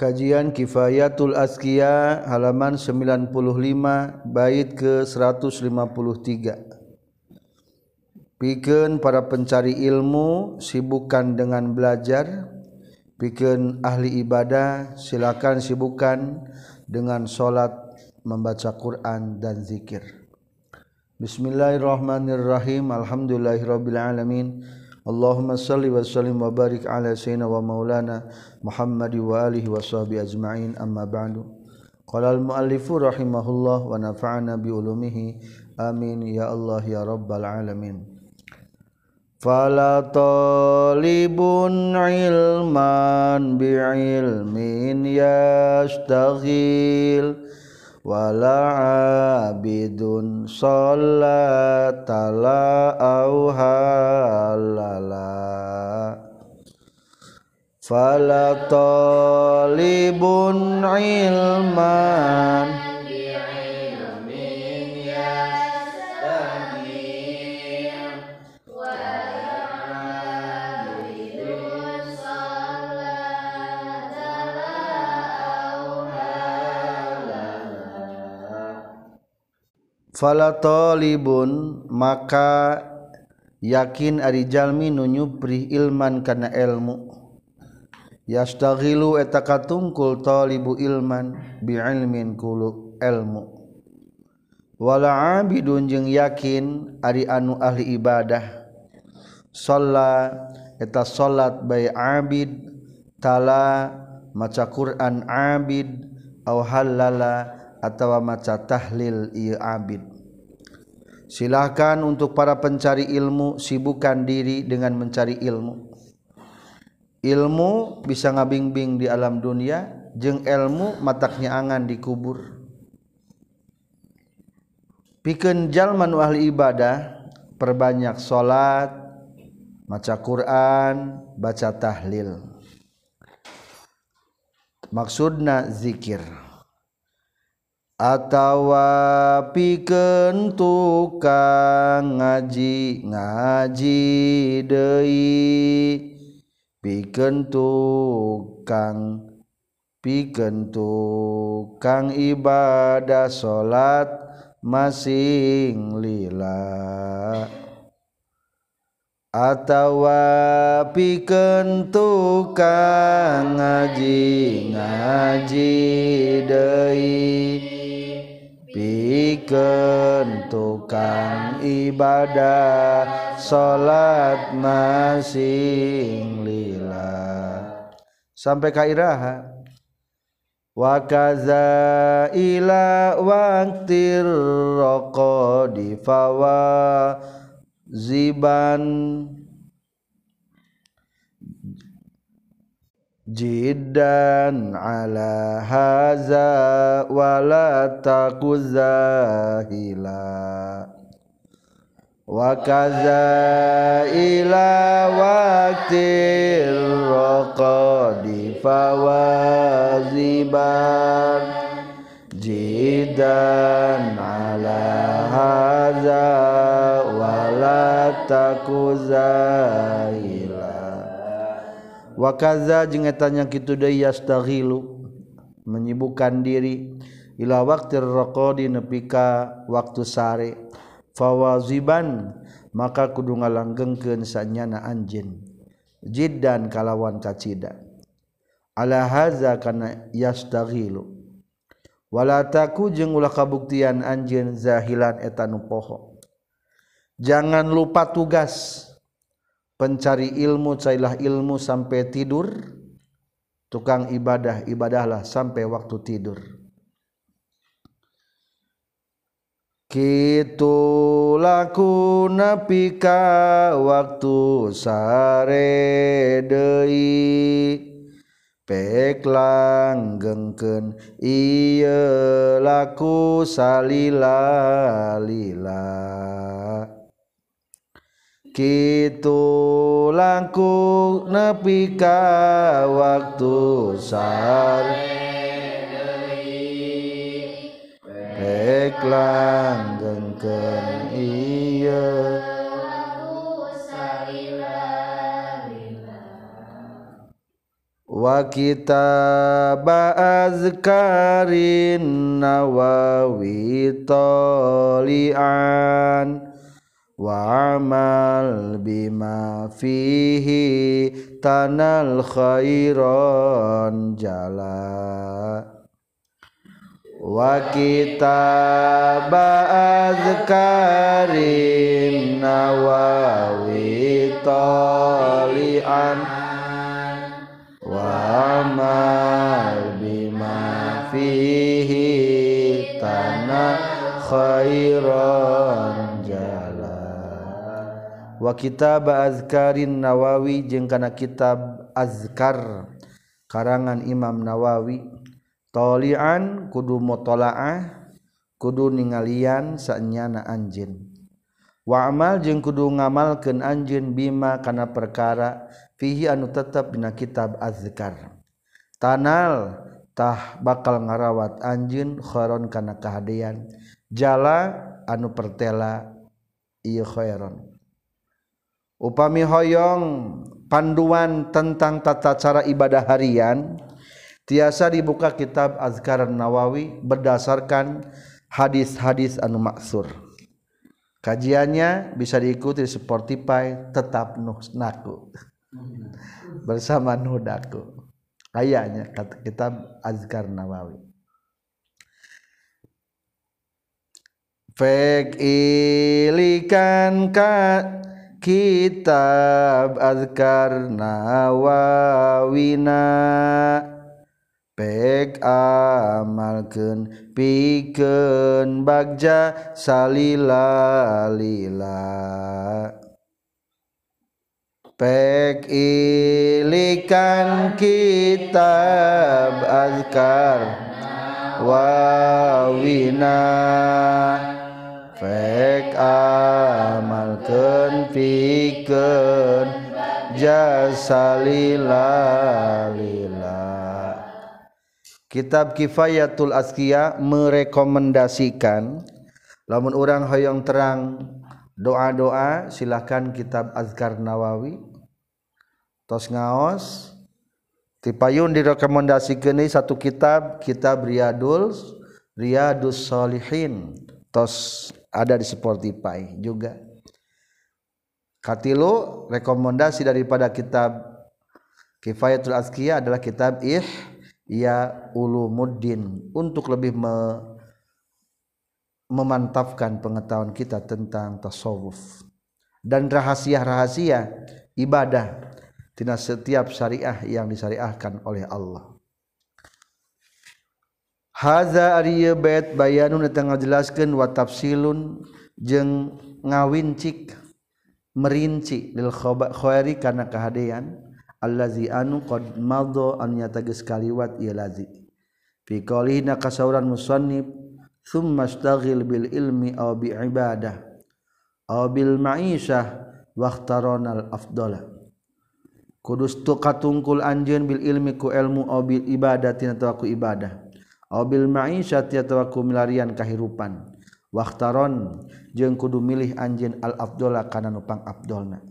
Kajian Kifayatul Azkiya halaman 95 bait ke 153. Pikeun para pencari ilmu sibukkan dengan belajar. Pikeun ahli ibadah silakan sibukkan dengan salat, membaca Quran dan zikir. Bismillahirrahmanirrahim. Alhamdulillahirabbil alamin. Allahumma salli wa sallim wa barik ala sayyidina wa maulana Muhammad wa alihi wa sahbihi ajma'in amma ba'du. Qala al-muallifu rahimahullah wa nafa'ana bi ulumihi. Amin ya Allah ya rabbal alamin. Fala talibun ilman bi'ilmin yastaghil wala abidun salatala au halala. Fala talibun ilman. falatolibun maka yakin arijalmi nunyupri ilman kana ilmu. Yastaghilu eta katungkul talibu ilman bi ilmin kulu ilmu. Wala abidun jeung yakin ari anu ahli ibadah. Sholla eta salat bae abid tala maca Quran abid au halala atawa maca tahlil ieu abid. Silahkan untuk para pencari ilmu sibukkan diri dengan mencari ilmu. Ilmu bisa ngabing-bing di alam dunia jeung ilmu mataknya angan dikubur pikeun jalma nu ahli ibadah perbanyak salat maca Quran baca tahlil. Maksudna zikir atawa pikeun tukang ngaji ngaji deui. Pikeun tukang pikeun tukang ibadah salat masing lila. Atawa pikeun tukang ngaji ngaji deui. pikeun tukang ibadah salat masing lila sampai kairaha wa kaza ila waqtir raqadi fawa ziban jiddan ala haza wala takuzahila wa kaza ila waqtil raqadi fawaziban jiddan ala haza wala takuzahila wakaza jengetanya gitu deui yastahilu menyibukkan diri. Ila waktu raqadi nepi ka waktu sare. Fawaziban maka kudu ngalanggengkeun sanyana anjeun. Jiddan kalawan kacida. Ala haza kana yastaghilu. Wala taku jeung ulah kabuktian anjeun zahilan eta nu poho. Jangan lupa tugas. Pencari ilmu cailah ilmu sampai tidur. Tukang ibadah ibadahlah sampai waktu tidur. Kitu laku napika waktu sare deui. Pek langgengkeun ieu laku salila lila Kitu langkung nepi ka waktu sare Pek langgengkeun ieu. Wa kita ba'azkarin nawawi tolian واعمل بما فيه تنال خيرا جلا. وكتاب أذكار النواوي طالعا. وعمل بما فيه تنال خيرا wa kitab azkarin Nawawi jeung kana kitab azkar karangan Imam Nawawi. Tolian kudu mutolaah kudu ningalian sanyana anjin wa amal jeung kudu ngamalkeun anjeun bima kana perkara fihi anu tetep dina kitab azkar. Tanal tah bakal ngarawat anjin khairon kana kahadean. Jala anu pertela ieu khairon. Upami Hoyong panduan tentang tata cara ibadah harian tiasa dibuka kitab azkar Nawawi berdasarkan hadis-hadis anu maksur. Kajiannya bisa diikuti Spotify tetap Nunaku bersama Nudaku kayaknya kitab Azkar Nawawi Fek ilikan ka kitab azkarna wawina pek amalkeun pikeun bagja salila lila pek ilikan kitab azkar wawina pek amalkeun pikeun. Jasa lila Kitab Kifayatul Askia merekomendasikan lamun orang hoyong terang doa-doa silahkan kitab Azkar Nawawi. Tos ngaos tipayun ini satu kitab kitab Riyadul Riyadus Solihin tos ada di Spotify juga katilu rekomendasi daripada kitab Kifayatul Azkia adalah kitab Ih ya ulumuddin untuk lebih me memantapkan pengetahuan kita tentang tasawuf dan rahasia-rahasia ibadah tina setiap syariah yang disyariahkan oleh Allah. Haza ari bet bayanun eta ngajelaskeun wa tafsilun jeung ngawincik merinci lil khairi kana kahadean allazi anu qad madha an nyata geus kaliwat ieu lazi. Fi qaulina kasauran musannif thumma istaghil bil ilmi aw bi ibadah aw bil ma'isyah waqtaronal afdala. Kudus tu katungkul anjeun bil ilmi ku ilmu aw bil ibadatin atawa ku ibadah. Au bil ma'isyati atau aku milarian kahirupan. Waqtaron jeung kudu milih anjeun al afdola kana nupang afdolna.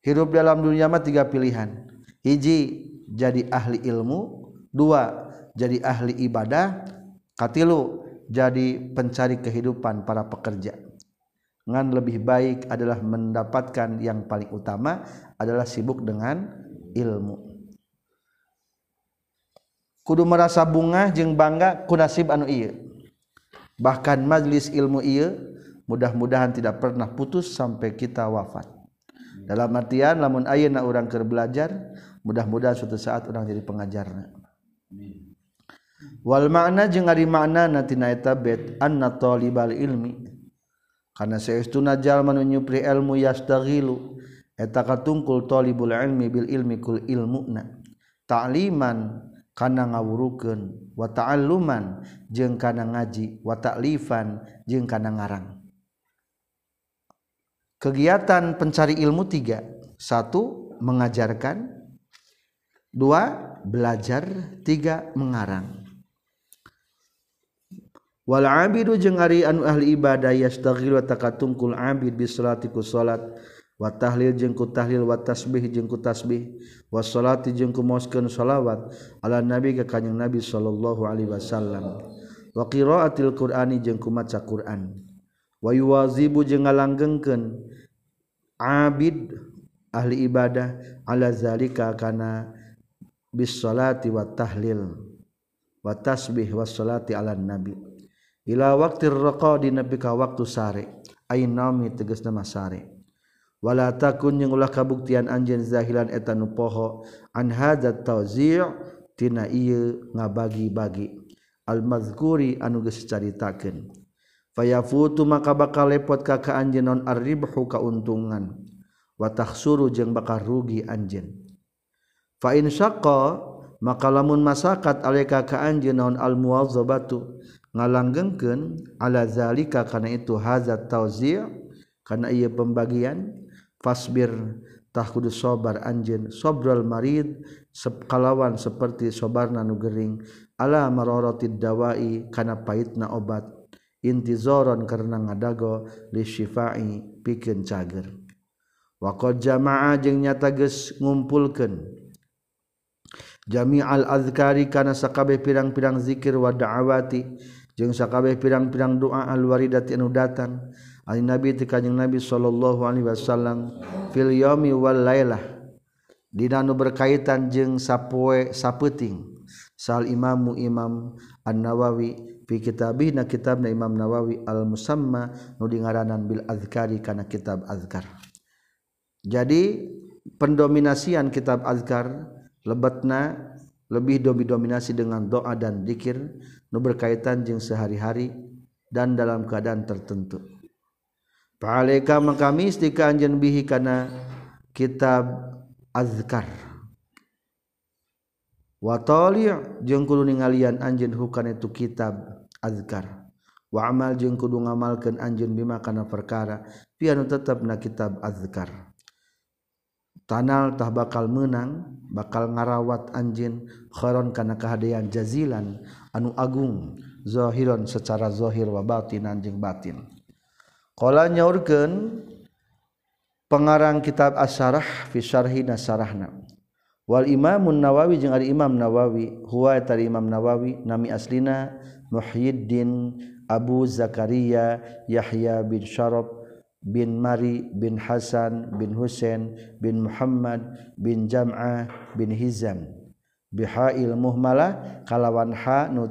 Hirup dalam dunia mah tiga pilihan. Hiji jadi ahli ilmu. Dua jadi ahli ibadah. Katilu jadi pencari kehidupan para pekerja. Ngan lebih baik adalah mendapatkan yang paling utama adalah sibuk dengan ilmu kudu merasa bunga jeung bangga kunasib anu iya bahkan majlis ilmu iya mudah-mudahan tidak pernah putus sampai kita wafat. Dalam artian lamun ayeuna orang keur belajar mudah-mudahan suatu saat orang jadi pengajarna. Wal makna jeung ari makna natina eta bet anna talibal ilmi. Karena saestuna jalma nu nyupri ilmu yastaghilu eta katungkul talibul ilmi bil ilmi kul ilmuna ta'liman kana ngawurukeun wa ta'alluman jeung kana ngaji wa ta'lifan jeung kana ngarang. Kegiatan pencari ilmu tiga. Satu mengajarkan. Dua belajar. Tiga mengarang. Wal Abidu jeung ari anu ahli ibadah yastaghilu takatungkul abid bi salatiku salat watahlil jengku tahlil watasbih jengku tasbih washolati jengku moskeun sholawat ala nabi ke kanyang nabi sallallahu alaihi wasallam. Wa qiraatil qur'ani jengku maca qur'an. Wa yuwazibu jeung ngalanggengkeun abid ahli ibadah ala zalika kana bis salati wa tahlil wa tasbih was salati ala nabi. Ila waqtir raqadi nabi ka waktu sare. Ain naumi tegas nama sare. wala takun yang ulah kabuktian anjeun zahilan eta nu poho. An hadza tawzi' tina ieu ngabagi-bagi. Al mazkuri anu geus caritakeun fayafutu maka bakal lepot ka ka anjeun non arribhu kauntungan wa tahsuru jeung bakal rugi anjeun. Fa in syaqqa maka lamun masakat alika ka anjeun non al muwazzabatu ngalanggengkeun ala zalika kana itu hazat tawzi' kana ieu pembagian fasbirtah kudu sobar anj sobral marid sekalawan seperti sobarna nugering ala maroroti dawai kana pahit na obat. Intizoron karena ngadago lishifa'i pikeun cager. Waqad jama'a jeung nyata geus ngumpulkeun. Jami al azkari kana sakabeh pirang-pirang zikir wa da'awati jeung sakabeh pirang-pirang doa al waridati anu datang. Ali Nabi ti Kanjeng Nabi sallallahu alaihi wasallam fil yaumi wal lailah. Dina nu berkaitan jeung sapoe sapeuting sal imamu imam An-Nawawi fi kitabih na kitabna Imam Nawawi al-Musamma nu dingaranan bil azkari kana kitab azkar. Jadi pendominasian kitab azkar lebatna lebih dominasi dengan doa dan dikir nu berkaitan jeung sehari-hari dan dalam keadaan tertentu. Paleka kami istika anjen bihi kana kitab azkar. Wa tali' jeung kudu ningalian anjeun hukana itu kitab azkar. Wa amal jeung kudu ngamalkeun anjeun bima kana perkara pianu tetepna kitab azkar. Tanal tah bakal menang, bakal ngarawat anjeun khairon kana kahadian jazilan anu agung zahiron secara zahir wa batinan jeung batin. Qala nyaurkeun pengarang kitab As-Sarah fi syarhina sarahna. Wal Imamun Nawawi jeung ari Imam Nawawi, huwa tari Imam Nawawi nami aslina Muhyiddin Abu Zakaria Yahya bin Syarab bin Mari bin Hasan bin Husain bin Muhammad bin Jam'ah bin Hizam bihail muhmala kalawan ha nu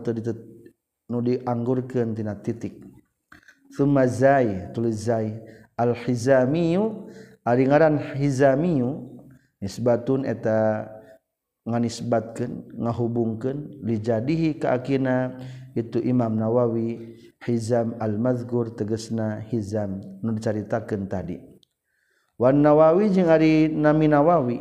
dianggurkeun tina titik thumma zai tulis zai. Al hizamiyu ari ngaran hizamiyu nisbatun eta nganisbatkeun ngahubungkeun lijadihi kaakina itu Imam Nawawi Hizam al-Mazkur tegesna Hizam nu dicaritakeun tadi. Wan Nawawi jeung ari nami Nawawi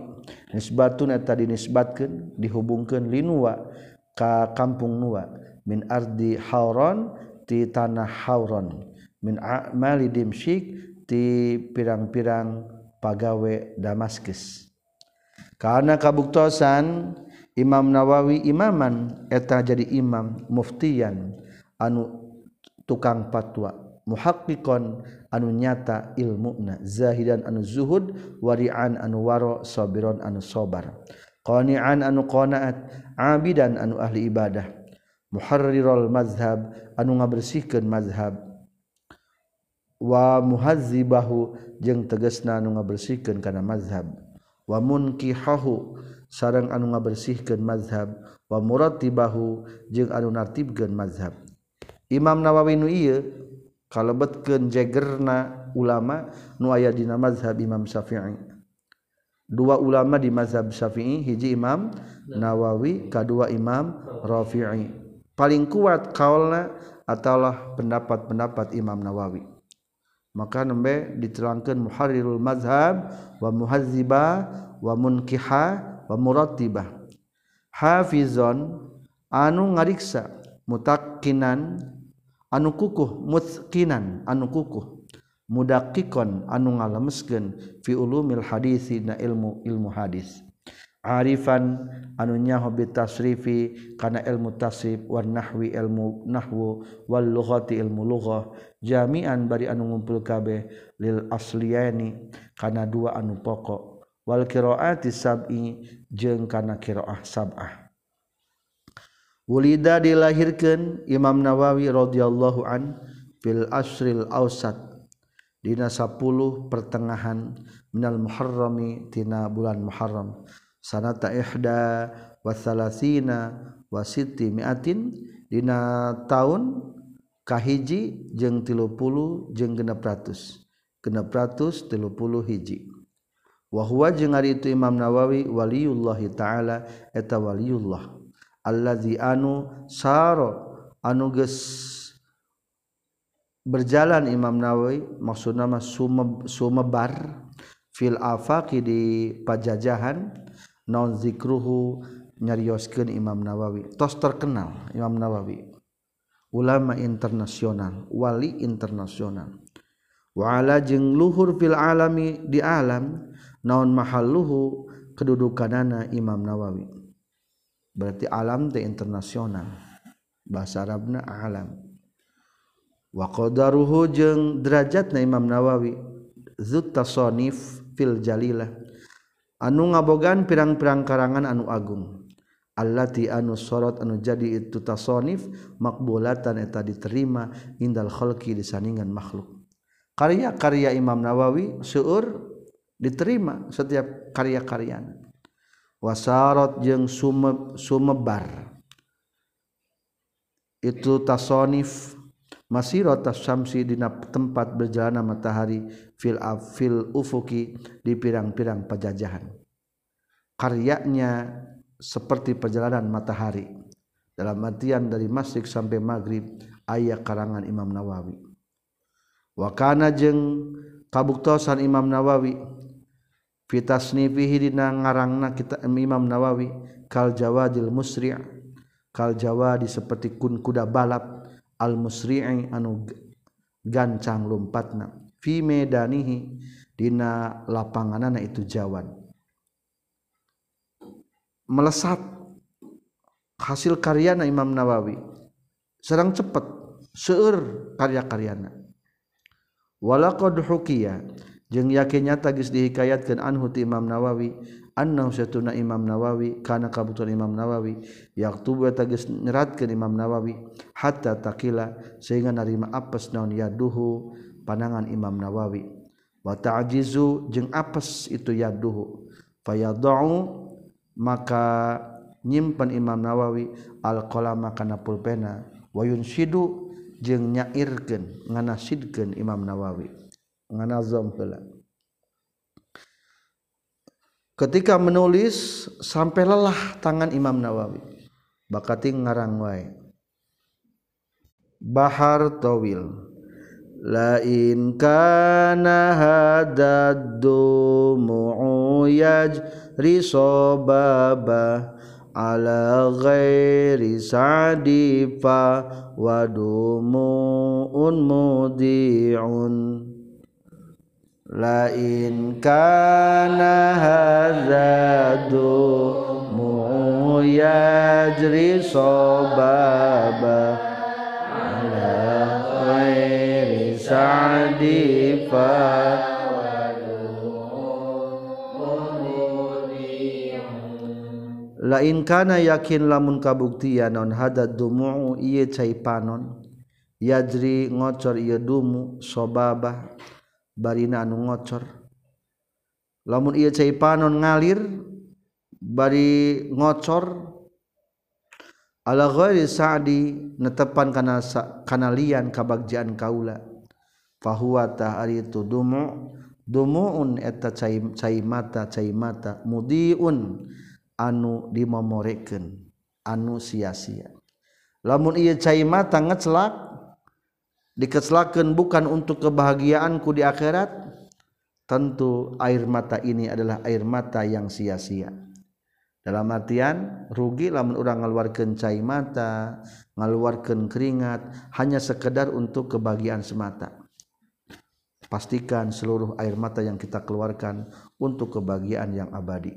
nisbatun eta dinisbatkeun dihubungkeun linua ka kampung Nuwa min ardi Hauron di tanah Hauron. min a'mali dimsyik ti pirang-pirang pagawe Damaskus. karena kabuktosan Imam Nawawi imaman eta jadi imam muftian anu tukang patwa muhakkikon anu nyata ilmuna zahidan anu zuhud warian anu waro sabiron anu sabar qani'an anu qanaat abidan anu ahli ibadah muharrirul mazhab anu ngabersihkeun mazhab wa muhazibahu jeung tegesna anu ngabersihkeun kana mazhab. Wa munkihahu sareng anu ngabersihkeun mazhab. Wa murattibahu jeung anu nartibkeun mazhab. Imam Nawawi nu ieu kalebetkeun jegerna ulama nu aya dina mazhab Imam Syafi'i. Dua ulama di mazhab Syafi'i hiji Imam Nawawi kadua Imam Rafi'i. Paling kuat kaulna atalah pendapat-pendapat Imam Nawawi. maka nembe diterangkan muharrirul mazhab wa muhazziba wa munkiha wa muratibah hafizon anu ngariksa mutakinan anu kukuh mutkinan anu kukuh. Mudakikon anu ngalemeskeun fi ulumil hadis na ilmu ilmu hadis. Arifan anunyaho bitasrifi kana ilmu tasrif wan nahwi ilmu nahwu wal lughati ilmu lughah. Jami'an bari anu ngumpul kabeh lil asliyaini kana dua anu pokok. Wal qiraati sab'i jeung kana qiraah sab'ah. Wulida dilahirkeun Imam Nawawi radhiyallahu an fil asril awsat. Dina 10 pertengahan minal muharrami tina bulan muharram. sanata ihda wasalasina wasiti miatin. Dina tahun kahiji jeng tilupulu jeng genep ratus. Genep ratus tilupulu hiji. Wahwa jeng hari itu Imam Nawawi waliullahi ta'ala eta waliullah alladzi anu saro anu ges berjalan Imam Nawawi maksud nama sumebar fil afaqi di pajajahan. non zikruhu nyarioskeun Imam Nawawi. Tos terkenal Imam Nawawi. Ulama internasional wali internasional. Wa ala jeung luhur fil alami di alam naon mahalluhu kedudukanana Imam Nawawi. Berarti alam teh internasional bahasa Arabna alam. Wa qadaruhu jeung derajatna Imam Nawawi zut tasonif fil jalilah. anu ngabogan pirang-pirang karangan anu Agung. Allati anu sorot anu jadi itu tasonif makbulatan eta diterima indal khalqi disandingan makhluk. Karya-karya Imam Nawawi seueur diterima setiap karya-karyana wasarot jeung sume, sumebar. Itu tasonif. Masirot tasamsi dina tempat berjalan matahari fil afil ufuki di pirang-pirang pajajahan. Karyanya seperti perjalanan matahari. Dalam artian dari masjid sampai maghrib ayat karangan Imam Nawawi. Wakana jeng kabuktosan Imam Nawawi. Fitasnifihi dina ngarangna kita Imam Nawawi kal jawadil musri' kal jawadi seperti kun kuda balap al musri'i anu gancang lompatna. Fi medanihi dina lapanganana itu jawan. Melesat hasil karyana Imam Nawawi. Sedang cepat seueur karya-karyana. Walaqad hukiya jeung yakin nyata geus dihikayatkeun anhu ti Imam Nawawi annahu satuna Imam Nawawi kana kabutuhan Imam Nawawi yaktubu tagis nyeratkeun Imam Nawawi hatta takila sehingga narima apes naon yaduhu panangan Imam Nawawi wa ta'jizu jeung apes itu yaduhu fayadau maka nyimpen Imam Nawawi al-qalama kana pulpena wa yunshidu jeung nyairkeun nganasidkeun Imam Nawawi nganazam heula ketika menulis sampai lelah tangan Imam Nawawi. Bakati ngarang wae. Bahar Tawil. La in kana hadad dumu'u yajri sababa ala ghairi sa'difa wa dumu'un mudi'un lain kana hazadu mu yajri sobaba ala khairi sa'di lain kana yakin lamun kabuktian non hadat dumu ieu cai panon yajri ngocor iye dumu sobaba barina anu ngocor. Lamun ieu cai panon ngalir bari ngocor ala ghairi sa'di netepan kana kana lian kabagjaan kaula. Fahuwa ta ari itu dumu dumuun eta cai cai mata cai mata mudiun anu dimomorekeun anu sia-sia. Lamun ieu cai mata ngecelak dikecelakeun bukan untuk kebahagiaanku di akhirat. Tentu air mata ini adalah air mata yang sia-sia. Dalam artian rugi lamun orang ngaluarkeun cai mata ngaluarkeun keringat hanya sekedar untuk kebahagiaan semata. Pastikan seluruh air mata yang kita keluarkan untuk kebahagiaan yang abadi.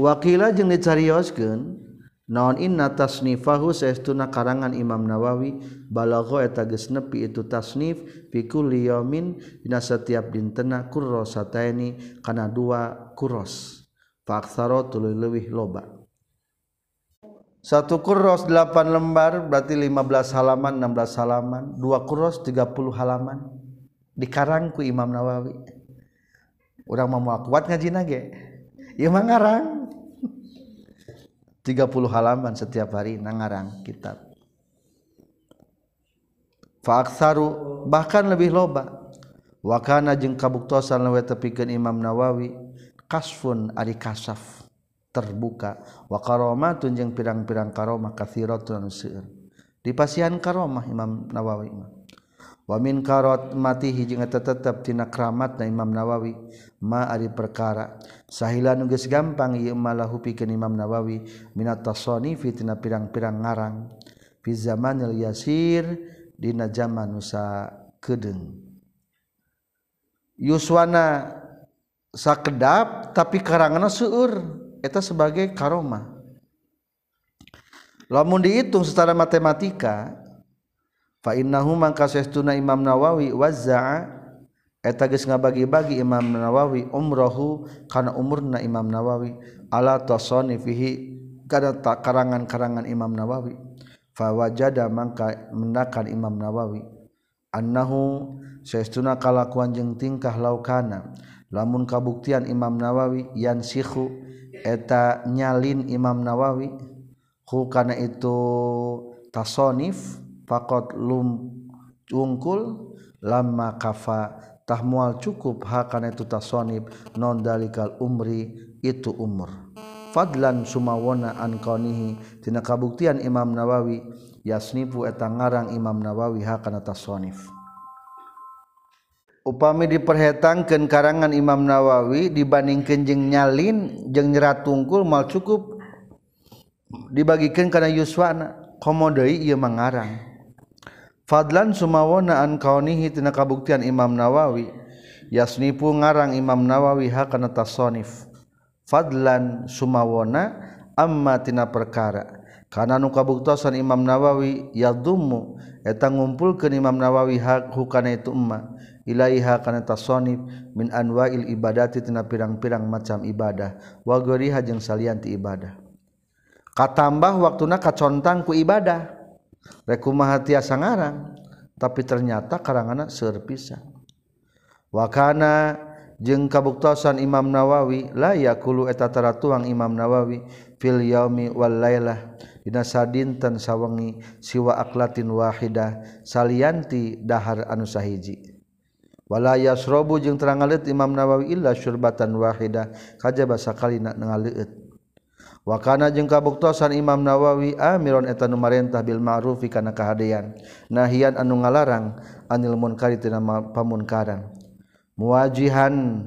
Wakila jeung dicarioskeun naon inna tasnifahu saestuna karangan Imam Nawawi balagho eta geus nepi itu tasnif fi kulli yaumin dina setiap dintena kurrosataini kana dua kuros fa aktsara tuluy leuwih loba. Satu kuros 8 lembar berarti 15 halaman 16 halaman. Dua kuros 30 halaman. Dikarang ku Imam Nawawi. Urang mau kuat ngaji nage. Ieu mah ngarang. 30 halaman setiap hari nangarang kitab. Faaksaru bahkan lebih loba. Wakana jeung kabuktosan lewe tepikeun Imam Nawawi kasfun ari kasaf terbuka. Wa karomatun jeung pirang-pirang karomah kathiratun seueur. Dipasihan karomah Imam Nawawi mah. Wamin karot mati hijing tetap tina keramat na Imam Nawawi. Ma ari perkara. Sahila nugas gampang ieu malahu pikeun Imam Nawawi. Minat tasani fitina pirang-pirang ngarang. Fi zamanil yasir dina zaman nusa kedeung. Yuswana sakedap tapi karanganna seueur. Eta sebagai karomah. Lamun dihitung secara matematika Fainnahu mangka Imam Nawawi wazaa eta nga bagi-bagi Imam Nawawi umrohu kana umurna Imam Nawawi. Ala tosoni fihi kada karangan-karangan Imam Nawawi. Fawajada mangka mendakan Imam Nawawi. Annahu sesuna kalakuan jeung tingkah laukana. Lamun kabuktian Imam Nawawi yan sihu eta nyalin Imam Nawawi hu kana itu tasonif fakot lum ungkul lama kafa mual cukup hakan itu tasonib non dalikal umri itu umur. Fadlan sumawona an kaunihi tina kabuktian Imam Nawawi yasnifu eta ngarang Imam Nawawi hakan tasonif upami diperhetangkeun karangan Imam Nawawi dibandingkeun jeung nyalin jeung nyerat tungkul mal cukup dibagikeun kana yuswana komo deui ieu mangarang Fadlan sumawona an kaunihi tina kabuktian Imam Nawawi yasnipu ngarang Imam Nawawi hakana tasonif. Fadlan sumawona amma tina perkara. Kana nu kabuktosan Imam Nawawi yadummu eta ngumpulkeun Imam Nawawi hak hukana itu emma. Ilaiha kana tasonif min anwa'il ibadati tina pirang-pirang macam ibadah. Wa ghairiha jeung salianti ibadah. Katambah waktuna kacontang ku ibadah. rekumah tiasa ngarang tapi ternyata karanganan seueur pisan. Wakana jeung kabuktosan Imam Nawawi la yaqulu eta taratuang Imam Nawawi fil yaumi wal lailah dina sadinten sawengi siwa aklatin wahidah salianti dahar anu sahiji. Wala yasrabu jeung terang Imam Nawawi illa syurbatan wahidah kajaba sakalina ngaleueut wakana jeung kabuktosan Imam Nawawi Amiron eta nu marentah bil ma'rufi kana kahadean nahian anu ngalarang anil munkari tina pamunkaran. Muwajihan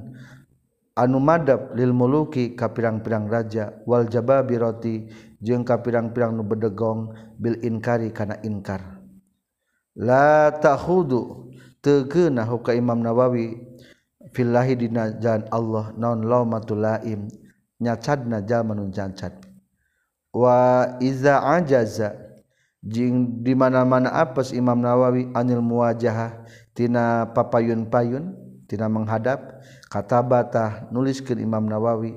anu madab lil muluki ka pirang-pirang raja wal jababiroti jeung ka pirang-pirang nu bedegong bil inkari kana inkar. La takhudu tegeunah ka Imam Nawawi fillahi dina Allah non laumatul laim. Nyacadna jalma nu cacat wa iza ajaza jing di mana-mana apes Imam Nawawi anil muwajahah tina papayun-payun tina menghadap kata batah nuliskeun Imam Nawawi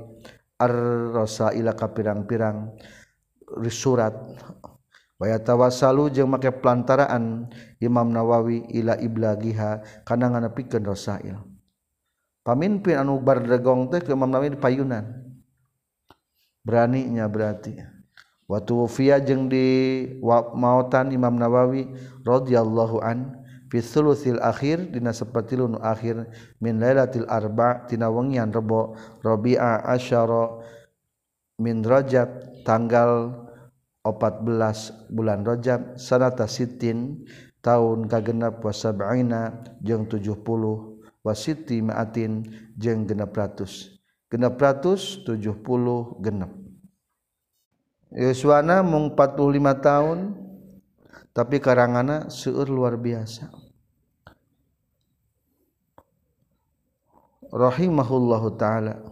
ar-rasaila ka pirang-pirang surat wa yatawassalu jeung make pelantaraan Imam Nawawi ila iblagiha kana nganepikeun rasail. Pamimpin anu bardegong teh ke Imam Nawawi di payunan beraninya berarti. Waktu wufia jeung di mautan Imam Nawawi radhiyallahu an fi sulusil akhir dina sapertilu nu akhir min lailatil arba tina wengian rebo rabi'a asyara min rajab tanggal 14 bulan rajab sanata sitin tahun kagenep wa sab'ina jeung 70 wa sitti ma'atin jeung genep ratus. genep ratus tujuh puluh genep Yoswana mung 45 tahun tapi karangana seueur luar biasa. Rahimahullahu taala.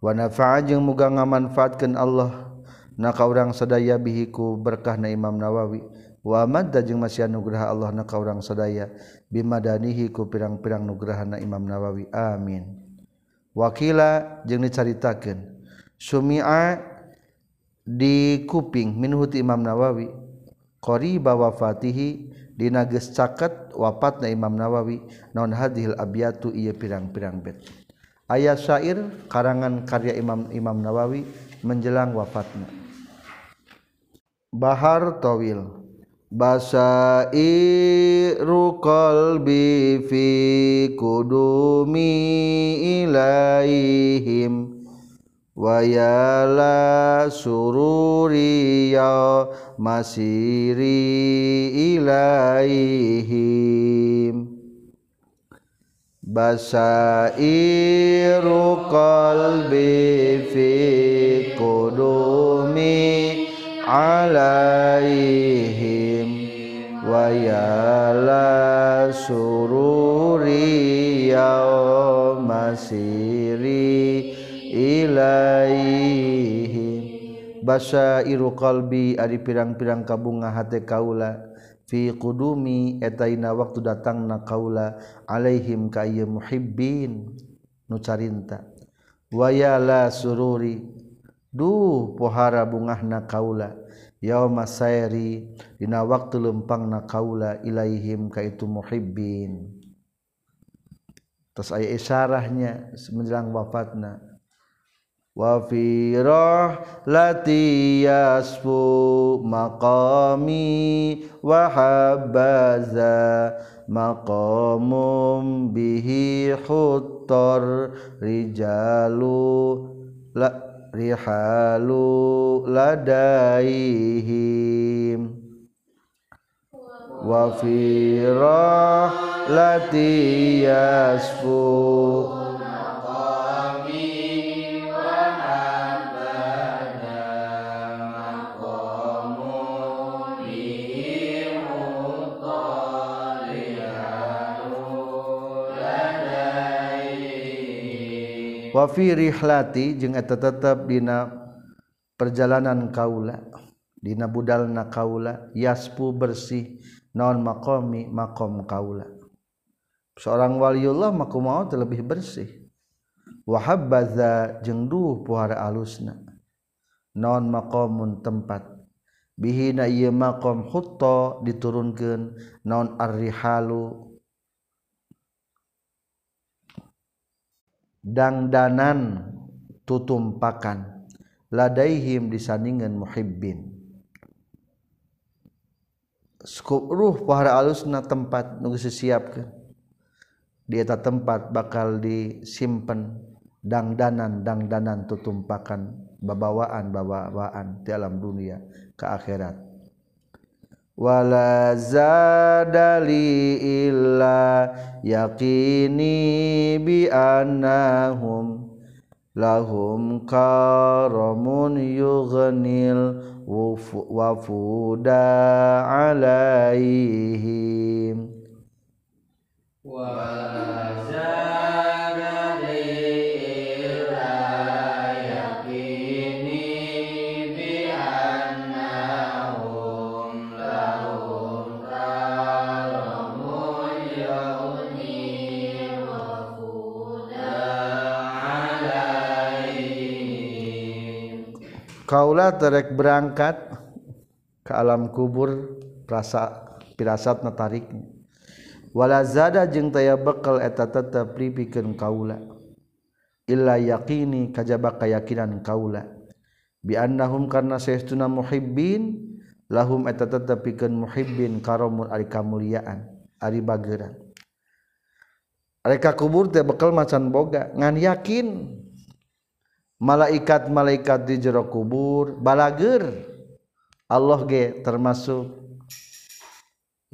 Wa nafa'a jeung muga ngamanfaatkeun Allah. Na ka urang sadaya bihiku berkahna Imam Nawawi. Wa madda jeung masih anugerah Allah na ka urang sadaya. Bimadanihi ku pirang-pirang nugraha na Imam Nawawi. Amin. wakila jeung dicaritakeun. Sumi'a di kuping minhuti Imam Nawawi. Qariba wafatihi dina geus caket wafatna Imam Nawawi. Naon hadhil abyatu ieu pirang-pirang bet. Aya syair karangan karya Imam Imam Nawawi menjelang wafatnya Bahar Towil Basairu qalbi fi kudumi ilaihim wayala sururi ya masiri ilaihim. Basairu qalbi fi qudumi alaihim wayala sururi masiri ilaihi. Basairu qalbi ari pirang-pirang kabunga hate kaula. Fi qudumi etaina waktu datang na kaula alaihim ka muhibbin nu carinta. Wayala sururi. Duh pohara bungah bungahna kaula. Yauma sayri dina waktu lempang na kaula ilaihim ka itu muhibbin. Terus aya isyarahnya menjelang wafatna. Wafirah latiyasfu maqami wahabaza maqamum bihi huttar rijalu la rihalu ladaihim. Wa fi rahlati yasfu. wafi rihlati jeung eta tetep dina perjalanan kaula dina budalna kaula yaspu bersih non makomi makom kaula. Seorang waliullah maku mau terlebih bersih. Wahabbaza jeung duh puhara alusna. Non makomun tempat. Bihina ieu makom hutto diturunkeun non arrihalu dangdanan tutumpakan. Ladaihim disandingan muhibbin. Ruh pahara alusna tempat nunggu disiapkan di eta tempat bakal disimpan dangdanan dangdanan tutumpakan babawaan babawaan di alam dunia ke akhirat wala zadali illa yaqini bi annahum lahum karamun yughnil wafuda alaihim wala kaula terek berangkat ke alam kubur rasa pirasat natariknya wala zada jeung taya bekal eta tetep pripikeun kaula. Illa yaqini kajaba kayakinan kaula. Bi annahum karna saestuna muhibbin lahum eta tetep pikeun muhibbin karomun ari kamuliaan ari bageran Reka kubur teh bekal macan boga. Ngan yakin malaikat-malaikat di jero kubur balager. Allah ge termasuk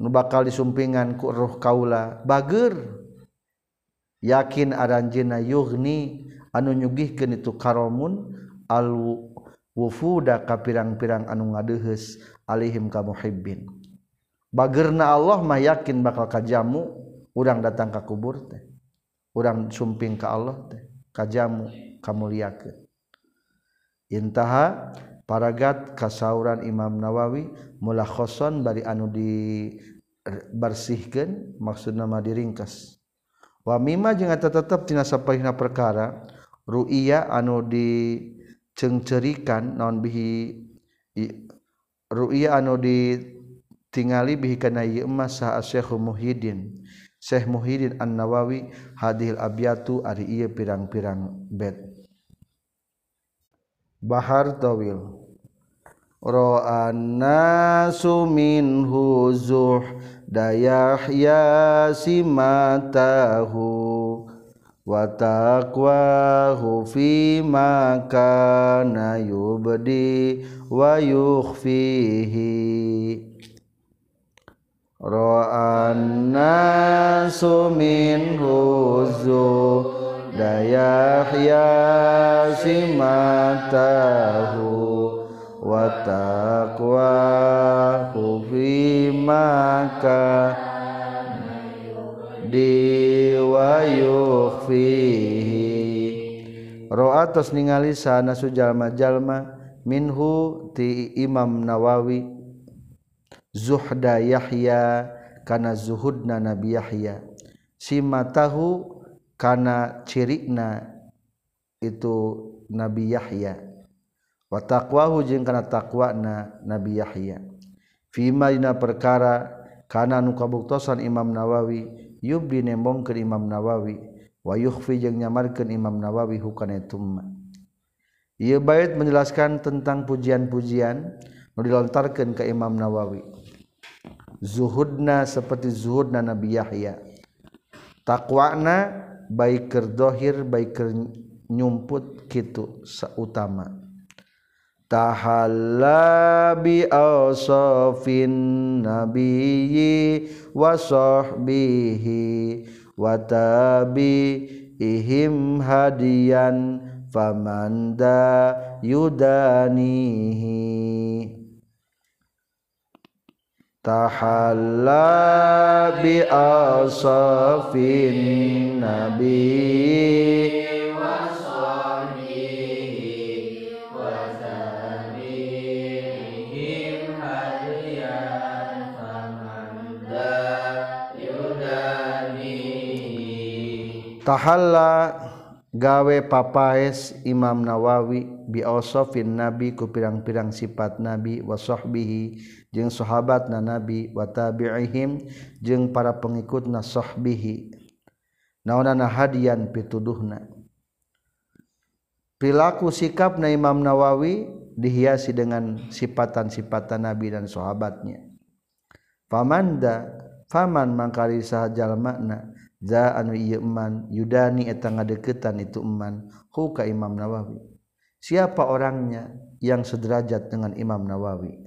nu bakal disumpingan ku ruh kaula bager. Yakin aranjina yughni anu nyugihkeun itu karomun al wufuda ka pirang-pirang anu ngadeuheus alihim ka muhibbin. Bagerna Allah mah yakin bakal kajamu urang datang ka kubur teh. Urang sumping ka Allah teh kajamu. kamuliakeun intaha paragat kasauran Imam Nawawi mulakhoson bari anu di bersihkan maksud nama diringkas. Wa mimma jeung eta tetep tina sapaihna perkara ru'iya anu dicengcerikan naon bihi ru'iya anu ditingali bihi kana ieu emas sa Syekh Muhyiddin. Syekh Muhyiddin An-Nawawi hadhil abyatu ari ieu pirang-pirang bait Bahar tawil. Ro'anna sumin huzuh dayah ya simatahu wa taqwahu fi makana yubdi wa yukhfihi. Ra'an nasu minhu dayahya simatahu wa taqwahu fimaka diwayukhfihi roa tos ningali sana sujalma-jalma minhu ti Imam Nawawi zuhda Yahya kana zuhudna Nabi Yahya simatahu kana cirina itu Nabi Yahya. Wa taqwahu jeung kana taqwana Nabi Yahya. Fima dina perkara kana nu kabuktosan Imam Nawawi yubdi nembongkeun Imam Nawawi wa yukhfi jeung nyamarkeun Imam Nawawi hukana tumma. Ieu bait menjelaskan tentang pujian-pujian nu dilontarkeun ka Imam Nawawi. Zuhudna seperti zuhudna Nabi Yahya. Taqwana baik kerdohir baik ker nyumput kitu utama tahalla bi awsafin nabiyyi wa sahbihi wa tabi'ihim hadiyan famanda yudanihi tahalla bi asafin nabi tahalla gawe papaes Imam Nawawi biosofin nabi ku pirang-pirang sifat nabi wasohbihi jeung sahabat na nabi watabiihim jeung para pengikut nasohbihi naonana hadian pituduhna. Perilaku sikap na Imam Nawawi dihiasi dengan sipatan-sipatan nabi dan sahabatnya. Famanda faman mangkali sahajal makna za anu ieu eman yudani eta ngadeukeutan itu eman. Hu ka Imam Nawawi. Siapa orangnya yang sederajat dengan Imam Nawawi?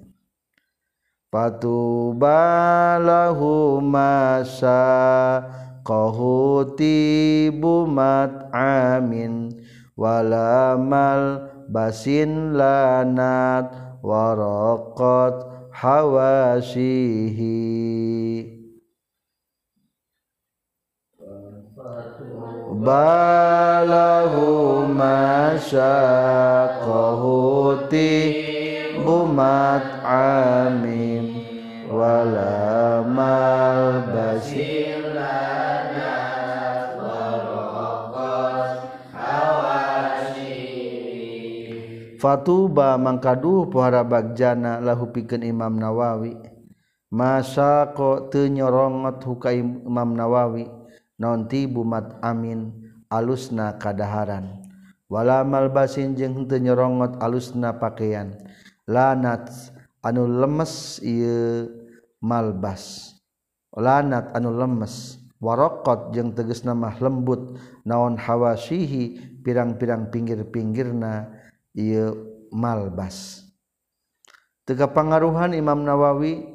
Patubalahu masa qahuti bumat amin walamal basin lanat waraqat hawasihi balahu masyaqahuti bumat amin wala Fatuba bagjana lahu pikeun Imam Nawawi. Masa kok teu nyorongot huka Imam Nawawi nonti bumat amin alusna kadaharan. Wala malbasin jeung teu nyerongot alusna pakaian. Lanat anu lemes ieu malbas. Lanat anu lemes. Warokot jeung teges nama lembut. Naon hawasihi pirang-pirang pinggir-pinggirna ieu malbas. Tega pangaruhan Imam Nawawi?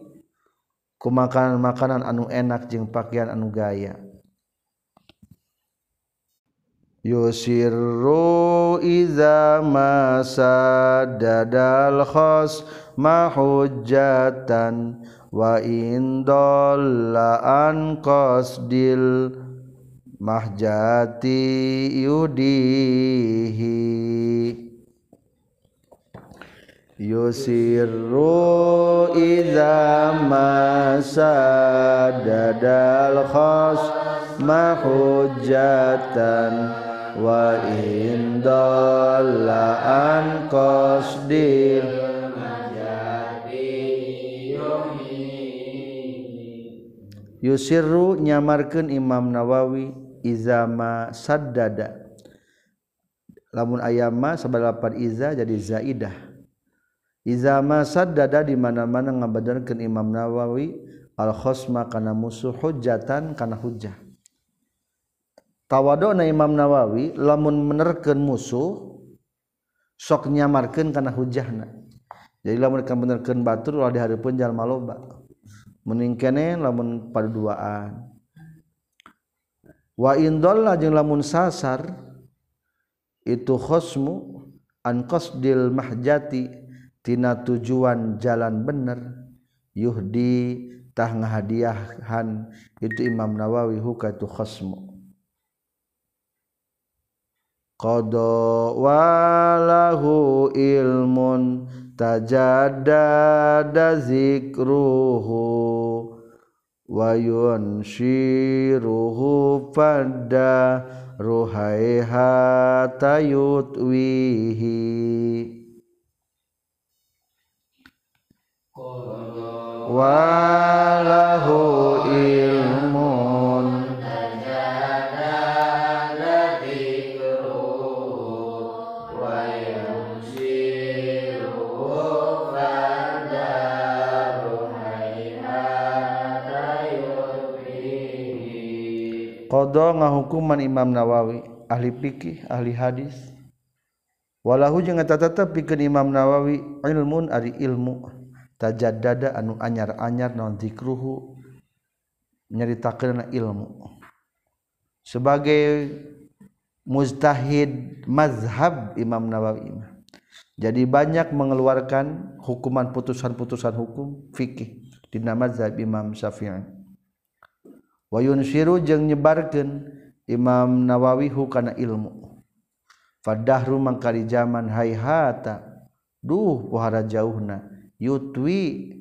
Ku makanan-makanan anu enak jeung pakaian anu gaya. yusirru iza masadadal khas mahujatan wa indolla an qasdil mahjati yudihi. Yusirru iza masadadal khas mahujjatan wa indalla an qasdil Yusirru nyamarkan Imam Nawawi izama saddada. Lamun ayama sabalapan iza jadi zaidah. Izama saddada di mana-mana ngabadarkan Imam Nawawi al khosma kana musuh hujatan kana hujah tawadona Imam Nawawi lamun menerken musuh sok nyamarkan kana hujahna. Jadi lamun menerken batur ulah dihareupeun jalma loba meningkene lamun paduaan wa indolla jeung lamun sasar itu khosmu an qasdil mahjati tina tujuan jalan bener. Yuhdi tah ngahadiahan itu Imam Nawawi huka itu khosmu qada walahu ilmun tajaddada zikruhu wa yunshiruhu pada ruhaiha tayutwihi. Walahu ilmun Qadha ngahukuman Imam Nawawi ahli fikih ahli hadis. Walahu jeung eta tetep pikeun Imam Nawawi ilmun ari ilmu. Tajaddada anu anyar-anyar naon zikruhu nyaritakeun ilmu. Sebagai mujtahid mazhab Imam Nawawi jadi banyak mengeluarkan hukuman putusan-putusan hukum fikih di mazhab Imam Syafi'i wayun siru jeung nyebarkeun Imam Nawawi hukana ilmu. Fadahru mangkari zaman hayhata duh pohara jauhna. Yutwi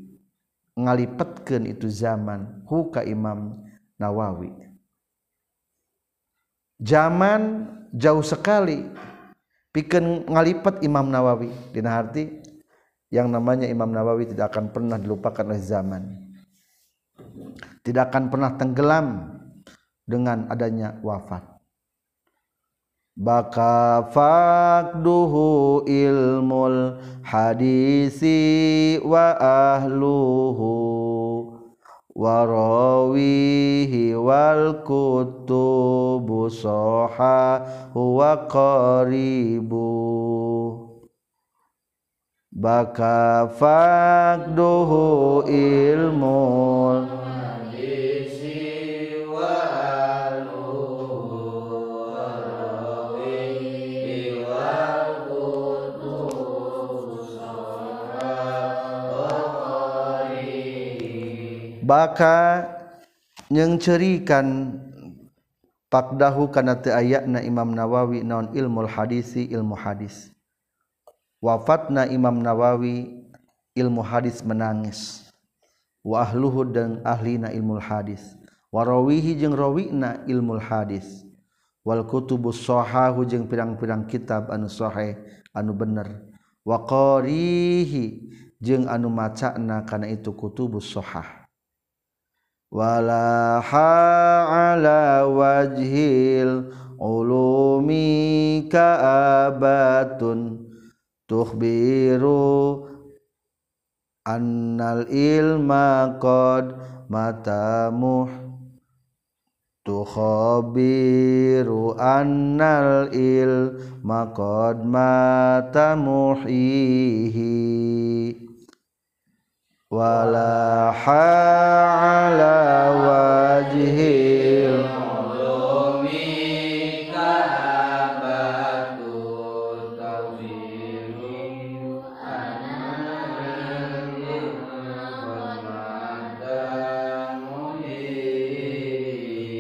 ngalipetkeun itu zaman huka Imam Nawawi. Zaman jauh sekali pikeun ngalipet Imam Nawawi. Dina arti yang namanya Imam Nawawi tidak akan pernah dilupakan oleh zaman. Tidak akan pernah tenggelam dengan adanya wafat. Baka fakduhu ilmul hadisi wa ahluhu warawihi wal kutubu soha huwa qaribu. Baka fakduhu ilmul baka nyengcerikan pakdahu kana teu ayana Imam Nawawi naon ilmu hadisi ilmu hadis. Wafatna Imam Nawawi ilmu hadis menangis. Wa ahluhu dan ahlina ilmu hadis. Warawihi jeung rawina ilmu hadis. Wal kutubus sahahu jeung pirang-pirang kitab anu sahih anu bener. Wa qarihi jeung anu macana kana itu kutubus sahah. walaha ala wajhil ulumi ka'abatun tuhbiru annal ilma qad matamuh tukhabiru annal ilma qad matamuhihi walaha wajhil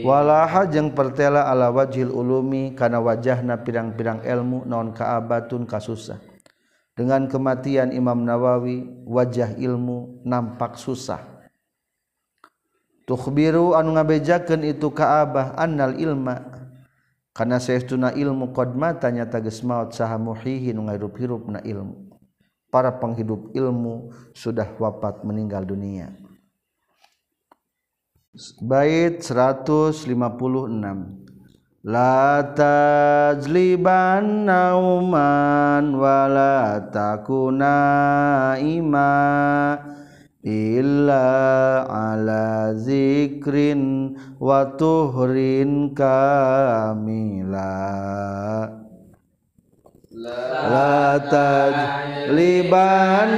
walaha jeung pertela ala wajil ulumi kana wajahna pirang-pirang ilmu non kaabatun kasusah. Dengan kematian Imam Nawawi wajah ilmu nampak susah tuhbiru anu ngabejakeun itu Ka'bah annal ilma. Kana saestuna ilmu qad mata nyata geus maot saha muhihi nu ngahirup-hirupna ilmu. Para penghidup ilmu sudah wafat meninggal dunia. Bait 156 la tajliban nauman wala takuna iman illa ala zikrin wa tuhrin kamila. La tajliban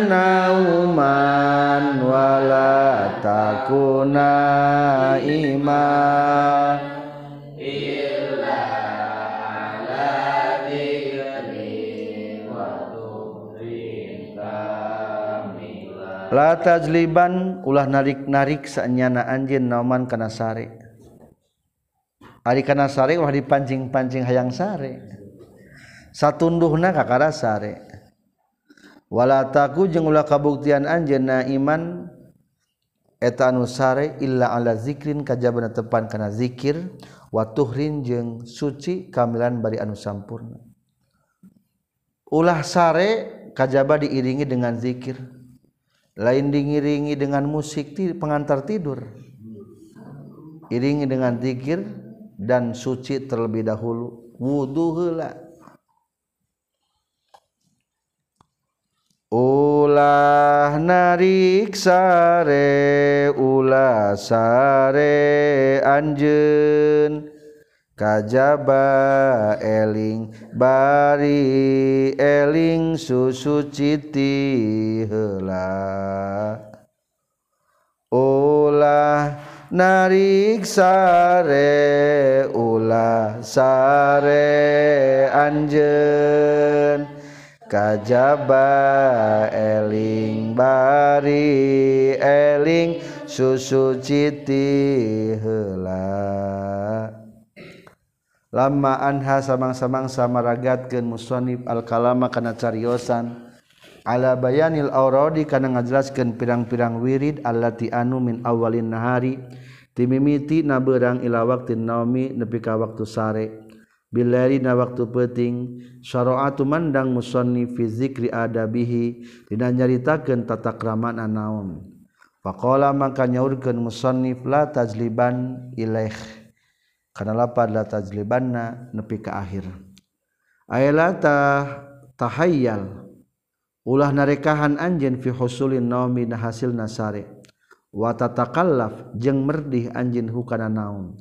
nauman wala takuna ima la tajliban ulah narik-narik saanyana anjeun nauman kana sare. Ari kana sare ulah dipancing-pancing hayang sare. Satunduhna kakara sare. Wala taku jeung ulah kabuktian anjeun iman eta anu sare illa ala zikrin kajabana tepan kana zikir wa tuhrin jeung suci kamilan bari anu sampurna. Ulah sare kajaba diiringi dengan zikir. Lain diiringi dengan musik pengantar tidur. Iringi dengan zikir dan suci terlebih dahulu. Wudu heula. Ulah narik sare ulah sare anjen kajaba eling bari eling susu citi heula. Ulah narik sare ulah sare anjen kajaba eling bari eling susu citi heula lama Anha samang-samang samaragatkeun musannif al-kalama kana cariosan. Ala bayanil auradi kana ngajelaskeun pirang-pirang wirid allati anu min awalin nahari. Timimiti na beurang ila waktu naomi nepi ka waktu sare. Bilari na waktu peting syara'atu mandang musonni fi zikri adabihi dina nyaritakeun tata kramana naum faqala maka nyaurkeun musannif la tajliban ilaih. karena lapar la tajlibanna nepi ka akhir. Ayala ta tahayyal ulah narekahan anjeun fi husulin naumi na hasil nasare wa tatakallaf jeung merdih anjeun hukana naum.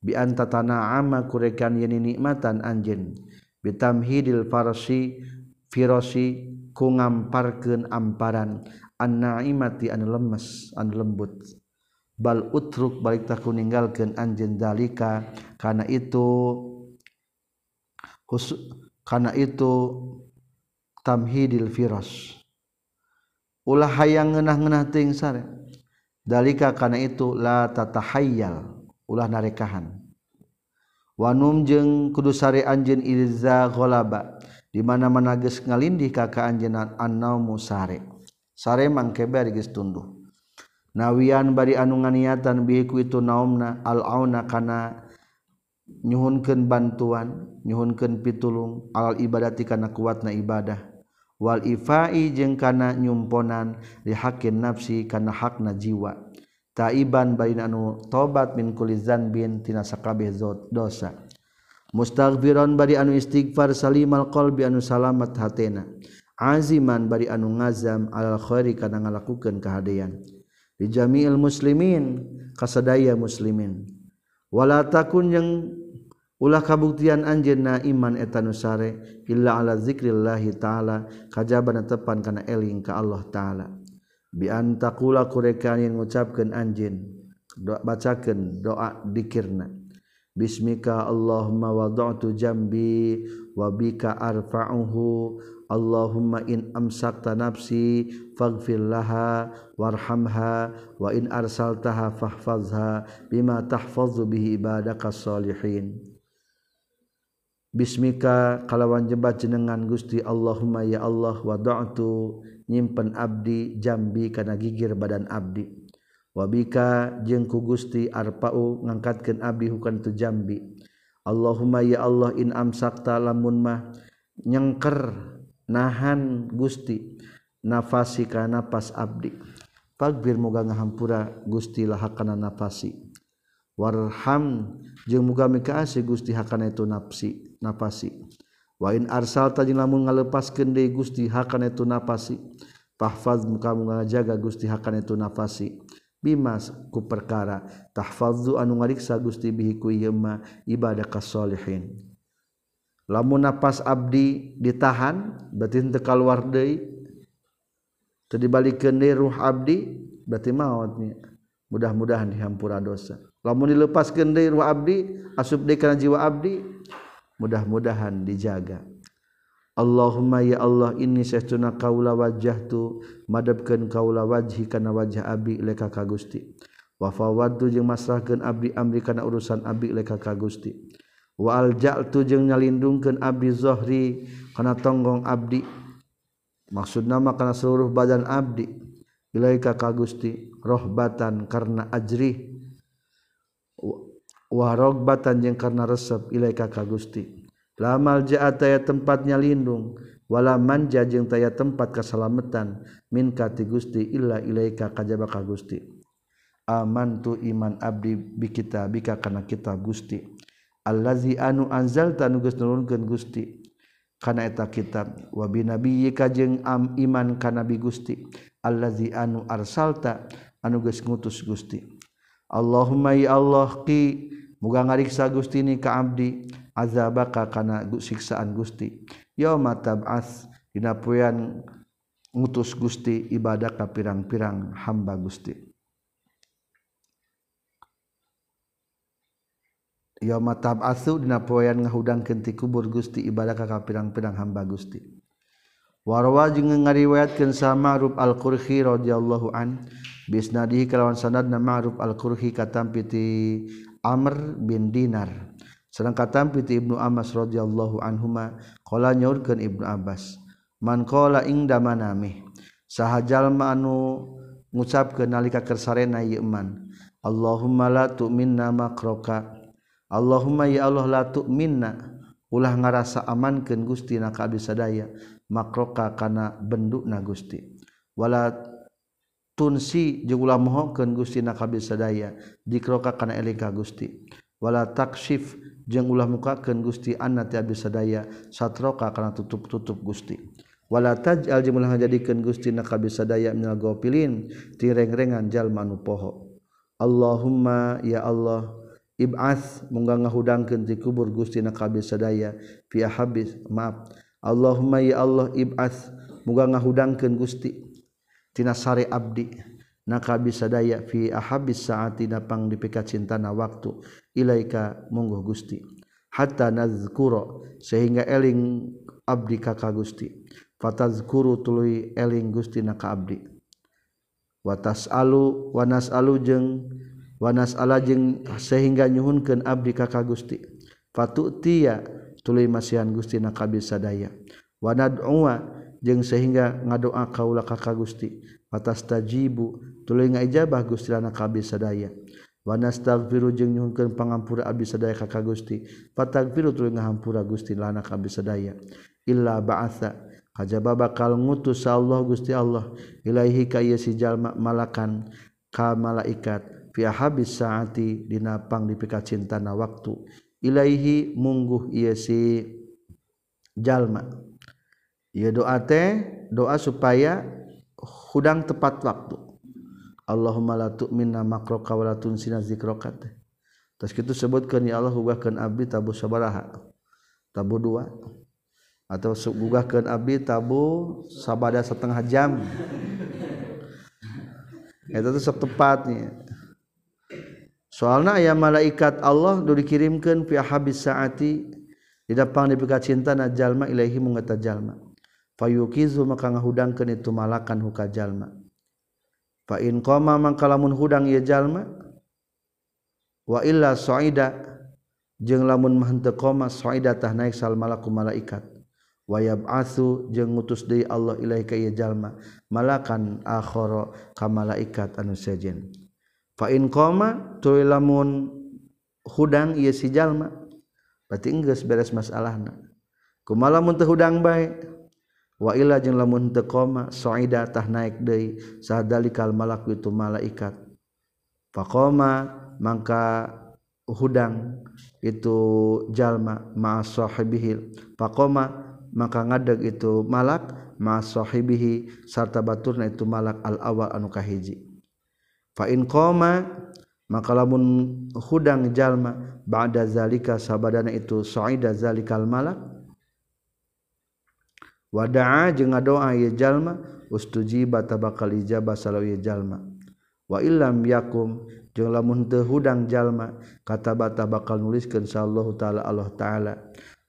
Bi anta tana'ama kurekan yen nikmatan anjen bitamhidil farsi firasi ku ngamparkeun amparan. An-naimati anu lemes anu lembut. bal utruk balik tak meninggalkan anjen dalika karena itu karena itu tamhidil firas. Ulah hayang ngeunah-ngeunah teu sare. Dalika karena itu la tatahayyal ulah narekahan. Wanum jeung kudu sare anjeun irza ghalaba di mana-mana geus ngalindih ka ka anjeunna annaumu sare. Sare mangkebe geus tunduh nawian bari anu nganiatan bihiku itu naumna al-auna kana nyuhunkeun bantuan nyuhunkeun pitulung al ibadati kana kuatna ibadah. Wal ifai jeung kana nyumponan li haqqin nafsi kana hakna jiwa. Taiban bari anu tobat min kulli dzanbin tina sakabeh dosa. Mustaghfiran bari anu istighfar salimal qalbi anu salamat hatena. Aziman bari anu ngazam alal khairi kana ngalakukeun kahadean. dijamiil muslimin kasadaya muslimin. Wala takun yang ulah kabuktian anjeunna iman eta nusare illa ala zikrillahi taala kajabana tepan kana eling ka Allah taala. Bi antaqula kurekan yang ngucapkeun anjeun do bacakeun doa dikirna. Bismika allahumma wada'tu jambi wa bika arfa'uhu Allahumma in amsakta nafsi faghfirlaha warhamha wa in arsaltaha fahfazha bima tahfazu bihi ibadaka salihin. Bismika kalawan jebat jenengan Gusti Allahumma ya Allah wa da'tu nyimpen abdi jambi kana gigir badan abdi. Wabika jeung ku Gusti arpau ngangkatkeun abdi hukan tu jambi. Allahumma ya Allah in amsakta lamun mah nyengker nahan Gusti. Nafasi ka nafas abdi. Pagbir muga ngahampura Gusti lahakana nafasi. Warham jeung muga mikaasi Gusti hakana itu nafsi nafasi wa in arsalta jeung lamun ngalepaskeun deui Gusti hakana itu nafasi tahfaz muka ngajaga Gusti hakana itu nafasi bimas ku perkara. Tahfazu anu ngariksa Gusti bihi ku ieu ibadah kasolihin lamun nafas abdi ditahan berarti teu keluar deui. Teu dibalikeun deui ruh abdi berarti mautnya mudah-mudahan dihampura dosa. Lamun dilepaskeun deui ruh abdi asup deui kana jiwa abdi mudah-mudahan dijaga. Allahumma ya Allah ini saestuna kaula wajhtu madabkeun kaula wajhi kana wajah abdi leka ka Gusti. Wa fawadtu jeung masrahkeun abdi amri kana urusan abdi leka ka Gusti. Wa alja'tu jeung nyalindungkeun abdi zohri kana tonggong abdi. Maksudna mah kana seluruh badan abdi. Ilaika ka Gusti rohbatan karena ajri warogbatan yang karena resep ilaika ka Gusti. Lamal jaat taya tempatnya lindung wala manja jeung taya tempat keselamatan. Min kati Gusti illa ilaika kajaba ka Gusti. Amantu iman abdi bi kita bika kana kitab Gusti allazi anu anzalta nugas nurunkeun Gusti. Kana eta kitab wa bi nabiyyika jeung am iman ka nabi Gusti. Allazi anu arsalta anu geus ngutus Gusti. Allahumma ya Allah ki muga ngariksa Gusti ni ka abdi azabaka kana siksaan Gusti. Yauma tab'ats dina poean ngutus Gusti ibadah ka pirang-pirang hamba Gusti. ya matab asu dina poean ngahudang kenti kubur Gusti ibadah ka pirang-pirang hamba Gusti. Warwa jeung ngariwayatkeun sa Ma'ruf Al-Qurhi radhiyallahu an bisnadihi kalawan sanadna Ma'ruf Al-Qurhi katampi ti Amr bin Dinar. Sareng katampi piti Ibnu Abbas radhiyallahu anhuma qala nyaurkeun Ibnu Abbas man qala ingda manami sahajal ma anu ngucapkeun nalika kersarena ieu man Allahumma la tu'minna makroka Allahumma ya Allah latuk minna ulah ngarasa amankan Gusti na kabisadaya makroka kana benduk na Gusti. Wala tunsi jeung ulah mohokeun Gusti na kabisadaya dikroka kana eling ka Gusti. Wala taksif jeung ulah mukakeun Gusti anna ti abisadaya. Satroka kana tutup-tutup Gusti. Wala taj'al jeung ulah ngajadikeun Gusti na kabisadaya minal gofilin. Tireng-rengan jalma nu poho Allahumma ya Allah Ibas mungga ngahudangkeun ti kubur Gusti na kabeh sadaya. Fi habis maaf. Allahumma ya Allah ibas mungga ngahudangkeun Gusti. Tinasari abdi na kabeh sadaya. Fi habis saat napang dipika cintana waktu. Ilaika mungguh Gusti. Hatta nazkuro sehingga eling abdi kakak Gusti. Fatazkuru tuluy eling Gusti naka abdi. Watas alu wanas alu jeung wanas Allah jeung sehingga nyuhunkeun abdi kakak Gusti. Fatu tia tuluy masihan Gusti na kabisa Wanad wanad'uwa jeung sehingga ngadoa kaula kakak Gusti. Atas tajibu tuluy ngaijabah Gusti lana kabisa daya wanastaghfiru jeung nyuhunkeun pangampura abdi sadaya ka Gusti. Fatagfiru tuluy ngahampura Gusti lana kabisa daya illa ba'atha kajaba bakal ngutus Allah Gusti Allah. Ilaihi ka ieu si jalma malakan ka malaikat. Fi habis saati dina pang dipika cintana waktu. Ilaihi mungguh ieu si jalma. Ieu doa teh doa supaya hudang tepat waktu. Allahumma la tu'minna makroka wa la tunsina zikrokat terus kita sebutkan ya Allah hubahkan abdi tabu sabaraha tabu dua. Atau gugahkan abdi tabu sabada setengah jam. Itu tuh tepatnya soalnya ayah malaikat Allah do dikirimkan fi habis saati di depan diberikan cinta na ilahi mengata jalma. Fayukizu maka ngahudangkeun itu malakan huka jalma. Fa in qama mangka lamun hudang ieu jalma. Wa illa sa'ida jeung lamun mah henteu qoma sa'ida tah naik sal malaku malaikat. Wa yab'atsu jeung ngutus deui Allah ilaika ieu jalma. Malakan akhara ka malaikat anu sejen fain koma tuluy lamun hudang ieu si jalma. Berarti geus beres masalahna. Kumaha lamun teu hudang bae wa ila jeung lamun teu koma saida tah naik deui sahadalikal malak itu malaikat. Faqoma mangka hudang itu jalma ma sahibihi. Faqoma maka ngadeg itu malak ma sahibihi sarta baturna itu malak al awal anu kahiji. fain koma maka lamun hudang jalma ba'da zalika sabadana itu sa'ida zalikal malak. Wada'a jeung ngadoa ye jalma ustujiba tabakal ijabah salawi jalma. Wa illam yakum jeung lamun teu hudang jalma kataba tabakal nuliskeun sallallahu taala Allah taala.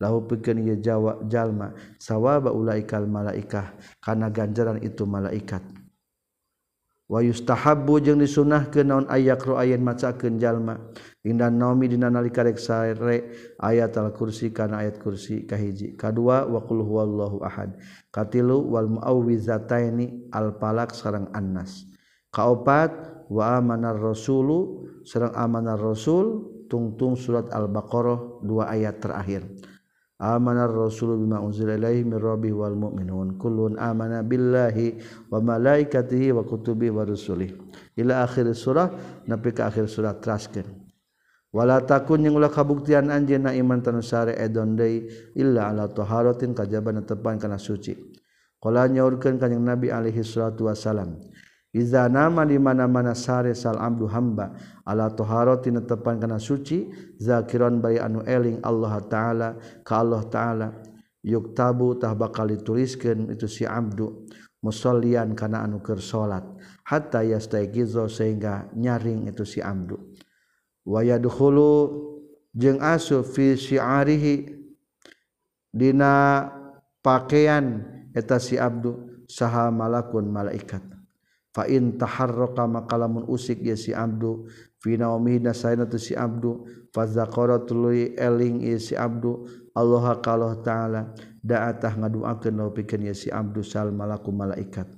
Lahu pikeun ye jawa jalma sawaba ulaikal malaikah kana ganjaran itu malaikat. wayustahabu jeung disunah ke naon ayakro ayen macakeun jalma. Indan naomi dina nalika rek sare ayat al kursi kana ayat kursi kahiji kadua wa qul huwallahu ahad. Katilu wal muawwizataini al palak sareng annas. Kaopat wa amanar rasulu sareng amanar rasul tungtung surat al baqarah dua ayat terakhir. Amanar Rasul bima unzila ilaihi min rabbih wal mu'minun. Kullun amana billahi wa malaikatihi wa kutubihi wa rusulih ila akhir surah nepi ka akhir surah teraskeun wala takun yang ulah kabuktian anjeunna iman tanu sare edon deui illa ala taharatin kajaban tepan kana suci. Qala nyaurkeun kanjing nabi alaihi salatu wasalam Iza nama di mana-mana sare sal abdu hamba. Ala toharoti netepan kana suci zakiron bayi anu eling Allah Ta'ala ka Allah Ta'ala. Yuk tabu tah bakal dituliskan itu si abdu musollian kana anu ker salat hatta yastaiqizo sehingga nyaring itu si abdu wa yadkhulu jeung asu fi syi'arihi. Dina pakaian eta si abdu saha malakun malaikat. fain taharroka maka lamun usik ya si abdu. Finaumi nasayna tu si abdu. Fazakoro tului eling ya si abdu. Allah kalau ta'ala da'atah ngaduakeun laupikeun ya si abdu sal malaku malaikat.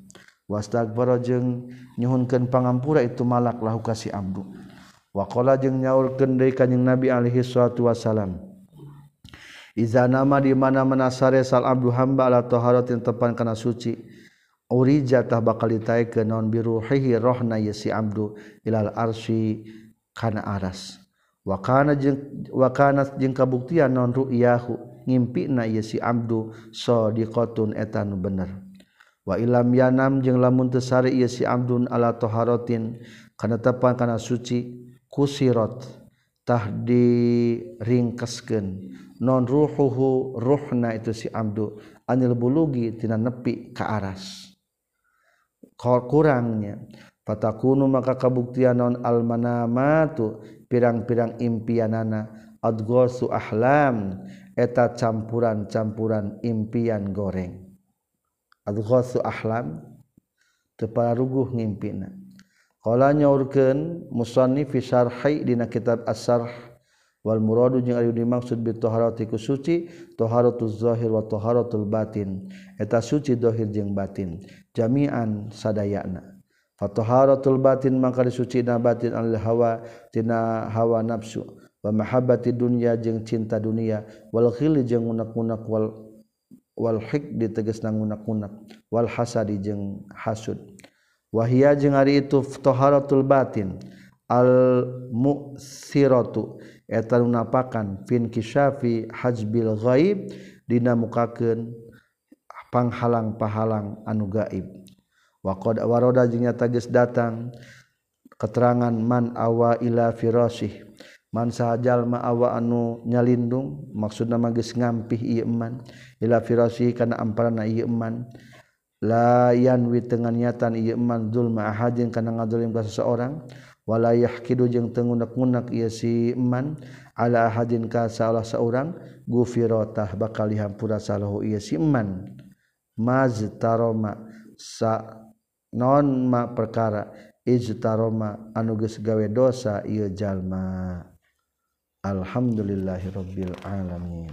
Wastaghfara jeung nyuhunkeun pangampura itu malak lahu ka si abdu. Waqala jeung nyaulkeun deui kanjing nabi alaihi salatu wasalam Iza nama di mana-mana sare sal abdu hamba ala taharatin tepan kana suci. jatah bakal ditaik ke non biruhihi rohna yesi abdu ilal arsy kana aras. Wakana jeng wakana jeng kabuktian non ru'yahu ngimpi na yesi abdu sodiqatun etan bener. Wa ilam yanam jeng lamun tesari yesi abdun ala toharotin kana tepan kana suci kusirot tah diringkeskeun non ruhuhu ruhna itu si abdu anil bulugi tina nepi ka aras. kurangnya. Fatakunu maka kabuktian non almanamatu pirang-pirang impianana. Adgosu ahlam eta campuran-campuran impian goreng. Adgosu ahlam tepara ruguh ngimpina. Qala nyaurkeun musannif syarhi dina kitab as-sarh. wal muradu jeung ari dimaksud bi taharati ku suci taharatuz zahir wa taharatul batin. Eta suci zahir jeung batin. Jami'an sadayana. Fa taharatul batin maka disucina batin al hawa tina hawa nafsu. Wa mahabbati dunya jeung cinta dunia. Wal khili jeung unak-unak wal wal hikdi tegasna ngunak-unak wal hasadi jeung hasud. Wahia jeung ari itu taharatul batin. Al mu'siratu. eta lunapakan fin kisyafi hajbil ghaib dina mukakeun panghalang-pahalang anu gaib. Wa qad waroda jeung nyata geus datang keterangan man awa ila firasih. Man sahajal ma awa anu nyalindung maksudna mah geus ngampih ieu iman ila firasih kana amparana ieu iman la yanwi dengan niatan ieu iman zulma ahadin kana ngazalim ka seseorang. walayah Kidu jeung tengunak-ngunak ia siman ala hadin ka salah seorang gufirotah bakal hampura salahu ia siman maztaroma sa non ma perkara. Ijtaroma anu geus gawe dosa ieu jalma. Alhamdulillahirabbil alamin.